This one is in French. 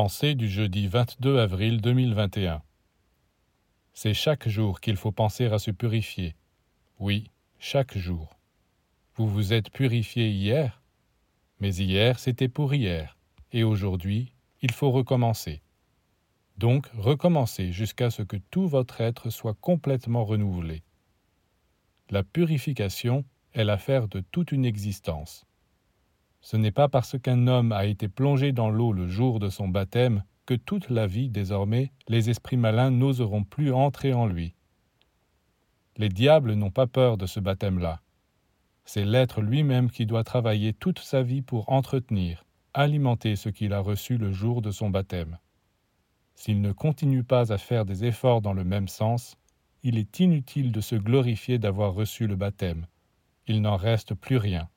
Pensée du jeudi 22 avril 2021. C'est chaque jour qu'il faut penser à se purifier. Oui, chaque jour. Vous vous êtes purifié hier, mais hier c'était pour hier, et aujourd'hui il faut recommencer. Donc recommencez jusqu'à ce que tout votre être soit complètement renouvelé. La purification est l'affaire de toute une existence. Ce n'est pas parce qu'un homme a été plongé dans l'eau le jour de son baptême que toute la vie, désormais, les esprits malins n'oseront plus entrer en lui. Les diables n'ont pas peur de ce baptême-là. C'est l'être lui-même qui doit travailler toute sa vie pour entretenir, alimenter ce qu'il a reçu le jour de son baptême. S'il ne continue pas à faire des efforts dans le même sens, il est inutile de se glorifier d'avoir reçu le baptême. Il n'en reste plus rien.